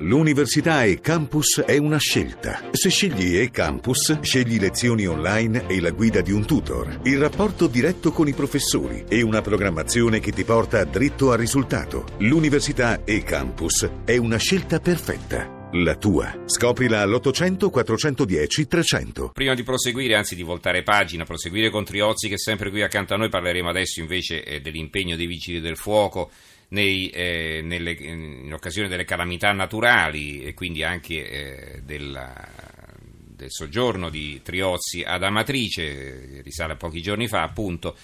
L'università e campus è una scelta. Se scegli e campus, scegli lezioni online e la guida di un tutor, il rapporto diretto con i professori e una programmazione che ti porta dritto al risultato. L'università e campus è una scelta perfetta. La tua. Scoprila all'800 410 300. Prima di proseguire, anzi di voltare pagina, proseguire con Triozzi che è sempre qui accanto a noi, parleremo adesso invece eh, dell'impegno dei vigili del fuoco nei, eh, nelle, in occasione delle calamità naturali e quindi anche eh, della, del soggiorno di Triozzi ad Amatrice, risale a pochi giorni fa appunto.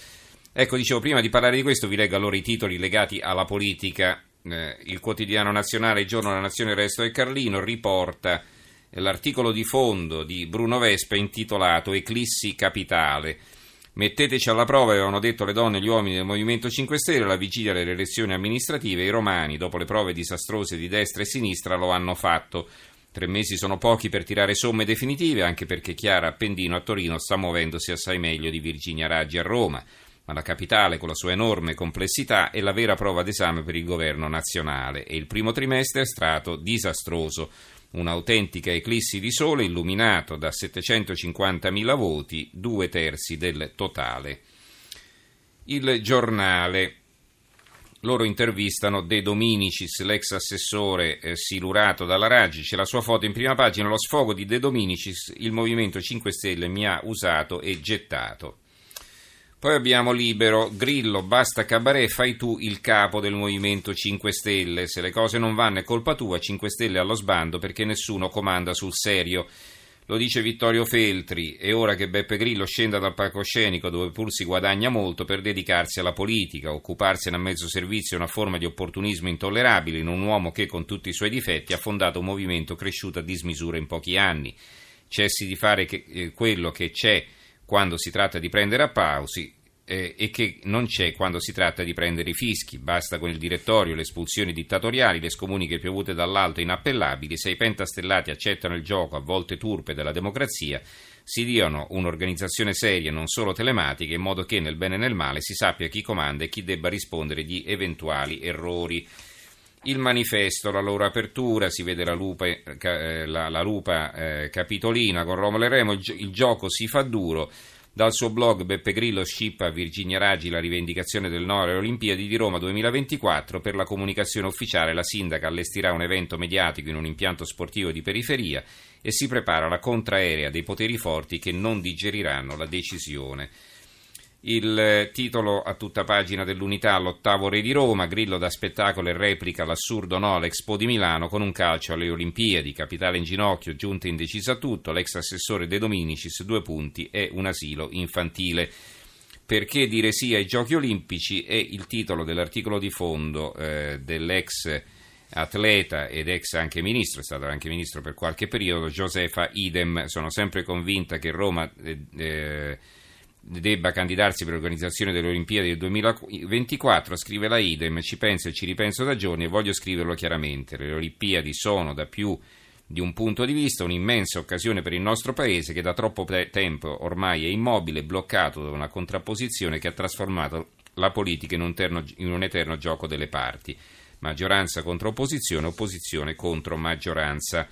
Ecco, dicevo, prima di parlare di questo vi leggo allora i titoli legati alla politica. Eh, il quotidiano nazionale, il giorno della nazione, il resto del Carlino, riporta l'articolo di fondo di Bruno Vespa intitolato Eclissi Capitale. Metteteci alla prova, avevano detto le donne e gli uomini del Movimento 5 Stelle, alla vigilia delle elezioni amministrative, i romani, dopo le prove disastrose di destra e sinistra, lo hanno fatto. Tre mesi sono pochi per tirare somme definitive, anche perché Chiara Appendino a Torino sta muovendosi assai meglio di Virginia Raggi a Roma. Ma la capitale, con la sua enorme complessità, è la vera prova d'esame per il governo nazionale e il primo trimestre è stato disastroso un'autentica eclissi di sole illuminato da 750.000 voti, due terzi del totale. Il giornale. Loro intervistano De Dominicis, l'ex assessore eh, silurato dalla Raggi. C'è la sua foto in prima pagina. Lo sfogo di De Dominicis, il Movimento 5 Stelle mi ha usato e gettato. Poi abbiamo Libero, Grillo, basta cabaret, fai tu il capo del Movimento 5 Stelle. Se le cose non vanno è colpa tua, 5 Stelle allo sbando perché nessuno comanda sul serio. Lo dice Vittorio Feltri, è ora che Beppe Grillo scenda dal palcoscenico dove pur si guadagna molto per dedicarsi alla politica, occuparsene a mezzo servizio è una forma di opportunismo intollerabile in un uomo che con tutti i suoi difetti ha fondato un movimento cresciuto a dismisura in pochi anni. Cessi di fare che, eh, quello che c'è quando si tratta di prendere applausi eh, e che non c'è quando si tratta di prendere i fischi. Basta con il direttorio, le espulsioni dittatoriali, le scomuniche piovute dall'alto inappellabili. Se i pentastellati accettano il gioco, a volte turpe, della democrazia, si diano un'organizzazione seria, non solo telematica, in modo che nel bene e nel male si sappia chi comanda e chi debba rispondere di eventuali errori. Il manifesto, la loro apertura, si vede la lupa, eh, la, la lupa eh, capitolina con Romolo e Remo, il, il gioco si fa duro. Dal suo blog Beppe Grillo scippa Virginia Raggi la rivendicazione del no alle Olimpiadi di Roma 2024. Per la comunicazione ufficiale la sindaca allestirà un evento mediatico in un impianto sportivo di periferia e si prepara la contraerea dei poteri forti che non digeriranno la decisione. Il titolo a tutta pagina dell'unità, l'ottavo re di Roma, Grillo da spettacolo e replica l'assurdo no all'Expo di Milano con un calcio alle Olimpiadi, capitale in ginocchio, giunta indecisa a tutto, l'ex assessore De Dominicis, due punti, è un asilo infantile. Perché dire sì ai giochi olimpici è il titolo dell'articolo di fondo eh, dell'ex atleta ed ex anche ministro, è stato anche ministro per qualche periodo, Josefa Idem. Sono sempre convinta che Roma... Eh, eh, debba candidarsi per l'organizzazione delle Olimpiadi del 2024, scrive la Idem, ci penso e ci ripenso da giorni e voglio scriverlo chiaramente. Le Olimpiadi sono da più di un punto di vista un'immensa occasione per il nostro paese che da troppo tempo ormai è immobile, bloccato da una contrapposizione che ha trasformato la politica in un, terno, in un eterno gioco delle parti. Maggioranza contro opposizione, opposizione contro maggioranza.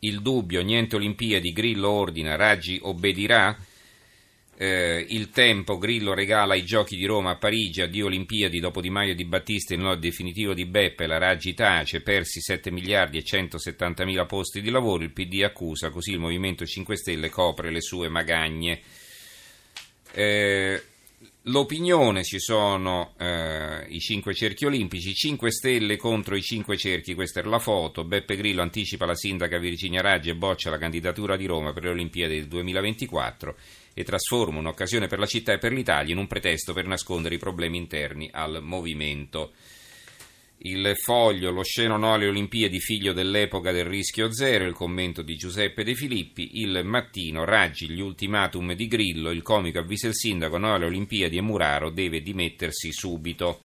Il dubbio, niente Olimpiadi, Grillo ordina, Raggi obbedirà? Eh, il tempo, Grillo regala i giochi di Roma a Parigi, addio Olimpiadi, dopo Di Maio e Di Battista, il no definitivo di Beppe, la Raggi tace, persi 7 miliardi e 170 mila posti di lavoro, il PD accusa, così il Movimento 5 Stelle copre le sue magagne. Eh, L'opinione ci sono eh, i cinque cerchi olimpici, 5 stelle contro i cinque cerchi, questa è la foto. Beppe Grillo anticipa la sindaca Virginia Raggi e boccia la candidatura di Roma per le Olimpiadi del 2024 e trasforma un'occasione per la città e per l'Italia in un pretesto per nascondere i problemi interni al movimento. Il foglio, lo sceno no alle Olimpiadi, figlio dell'epoca del rischio zero, il commento di Giuseppe De Filippi, il mattino, Raggi, gli ultimatum di Grillo, il comico avvisa il sindaco no alle Olimpiadi e Muraro deve dimettersi subito.